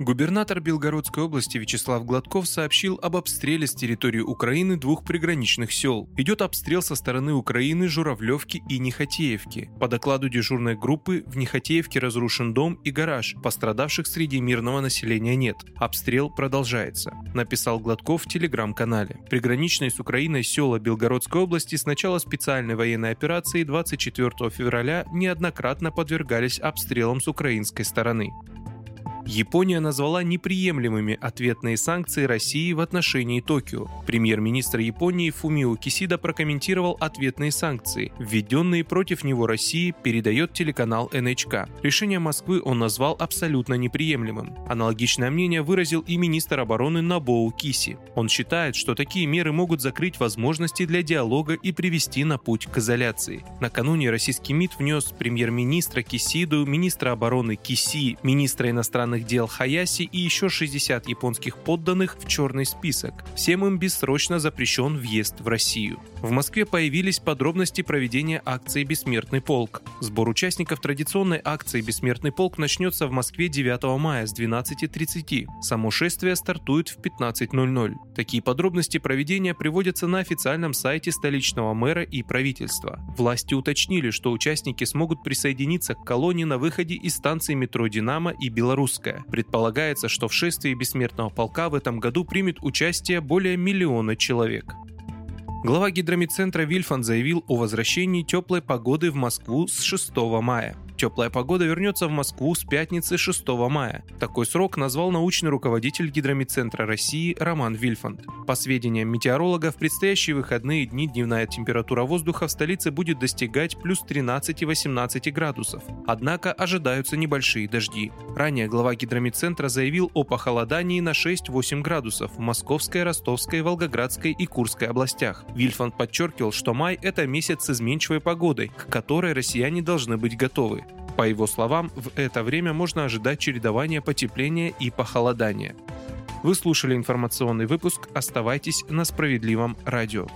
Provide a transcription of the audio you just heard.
Губернатор Белгородской области Вячеслав Гладков сообщил об обстреле с территории Украины двух приграничных сел. Идет обстрел со стороны Украины Журавлевки и Нехотеевки. По докладу дежурной группы, в Нехотеевке разрушен дом и гараж, пострадавших среди мирного населения нет. Обстрел продолжается, написал Гладков в телеграм-канале. Приграничные с Украиной села Белгородской области с начала специальной военной операции 24 февраля неоднократно подвергались обстрелам с украинской стороны. Япония назвала неприемлемыми ответные санкции России в отношении Токио. Премьер-министр Японии Фумио Кисида прокомментировал ответные санкции, введенные против него России, передает телеканал НХК. Решение Москвы он назвал абсолютно неприемлемым. Аналогичное мнение выразил и министр обороны Набоу Киси. Он считает, что такие меры могут закрыть возможности для диалога и привести на путь к изоляции. Накануне российский МИД внес премьер-министра Кисиду, министра обороны Киси, министра иностранных иностранных дел Хаяси и еще 60 японских подданных в черный список. Всем им бессрочно запрещен въезд в Россию. В Москве появились подробности проведения акции «Бессмертный полк». Сбор участников традиционной акции «Бессмертный полк» начнется в Москве 9 мая с 12.30. Само шествие стартует в 15.00. Такие подробности проведения приводятся на официальном сайте столичного мэра и правительства. Власти уточнили, что участники смогут присоединиться к колонии на выходе из станции метро «Динамо» и «Белорусская», Курская. Предполагается, что в шествии бессмертного полка в этом году примет участие более миллиона человек. Глава гидромедцентра Вильфан заявил о возвращении теплой погоды в Москву с 6 мая. Теплая погода вернется в Москву с пятницы 6 мая. Такой срок назвал научный руководитель Гидромедцентра России Роман Вильфанд. По сведениям метеорологов, в предстоящие выходные дни дневная температура воздуха в столице будет достигать плюс 13-18 градусов. Однако ожидаются небольшие дожди. Ранее глава Гидромедцентра заявил о похолодании на 6-8 градусов в Московской, Ростовской, Волгоградской и Курской областях. Вильфанд подчеркивал, что май – это месяц с изменчивой погодой, к которой россияне должны быть готовы. По его словам, в это время можно ожидать чередования потепления и похолодания. Вы слушали информационный выпуск. Оставайтесь на справедливом радио.